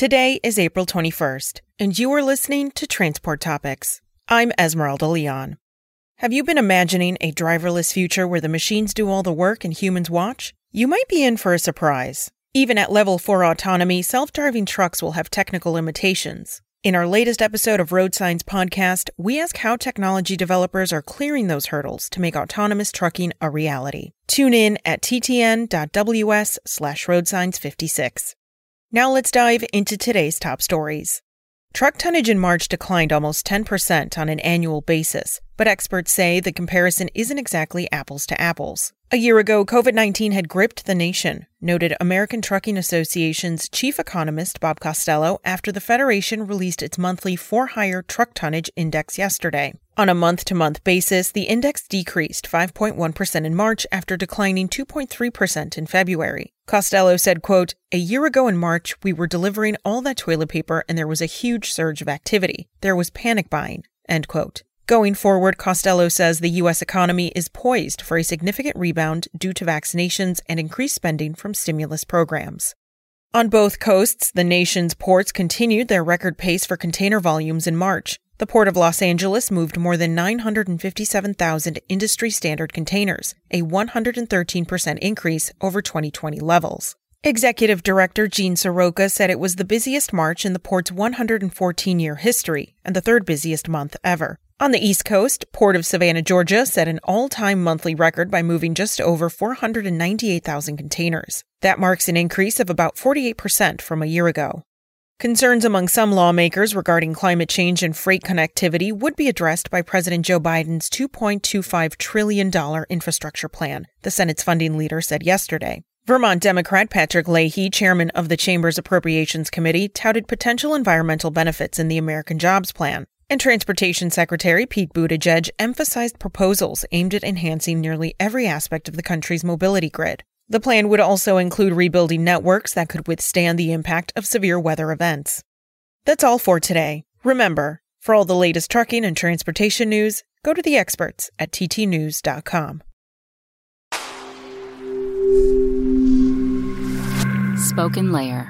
Today is April 21st, and you are listening to Transport Topics. I'm Esmeralda Leon. Have you been imagining a driverless future where the machines do all the work and humans watch? You might be in for a surprise. Even at level 4 autonomy, self driving trucks will have technical limitations. In our latest episode of Road Signs podcast, we ask how technology developers are clearing those hurdles to make autonomous trucking a reality. Tune in at ttn.ws slash roadsigns56. Now let's dive into today's top stories. Truck tonnage in March declined almost 10% on an annual basis, but experts say the comparison isn't exactly apples to apples. A year ago, COVID 19 had gripped the nation, noted American Trucking Association's chief economist Bob Costello after the Federation released its monthly for hire truck tonnage index yesterday. On a month to month basis, the index decreased 5.1% in March after declining 2.3% in February. Costello said, quote, A year ago in March, we were delivering all that toilet paper and there was a huge surge of activity. There was panic buying, end quote. Going forward, Costello says the U.S. economy is poised for a significant rebound due to vaccinations and increased spending from stimulus programs. On both coasts, the nation's ports continued their record pace for container volumes in March. The Port of Los Angeles moved more than 957,000 industry standard containers, a 113% increase over 2020 levels. Executive Director Gene Seroka said it was the busiest March in the port's 114 year history and the third busiest month ever. On the East Coast, Port of Savannah, Georgia set an all time monthly record by moving just over 498,000 containers. That marks an increase of about 48% from a year ago. Concerns among some lawmakers regarding climate change and freight connectivity would be addressed by President Joe Biden's $2.25 trillion infrastructure plan, the Senate's funding leader said yesterday. Vermont Democrat Patrick Leahy, chairman of the Chamber's Appropriations Committee, touted potential environmental benefits in the American Jobs Plan. And Transportation Secretary Pete Buttigieg emphasized proposals aimed at enhancing nearly every aspect of the country's mobility grid. The plan would also include rebuilding networks that could withstand the impact of severe weather events. That's all for today. Remember, for all the latest trucking and transportation news, go to the experts at ttnews.com. Spoken Layer.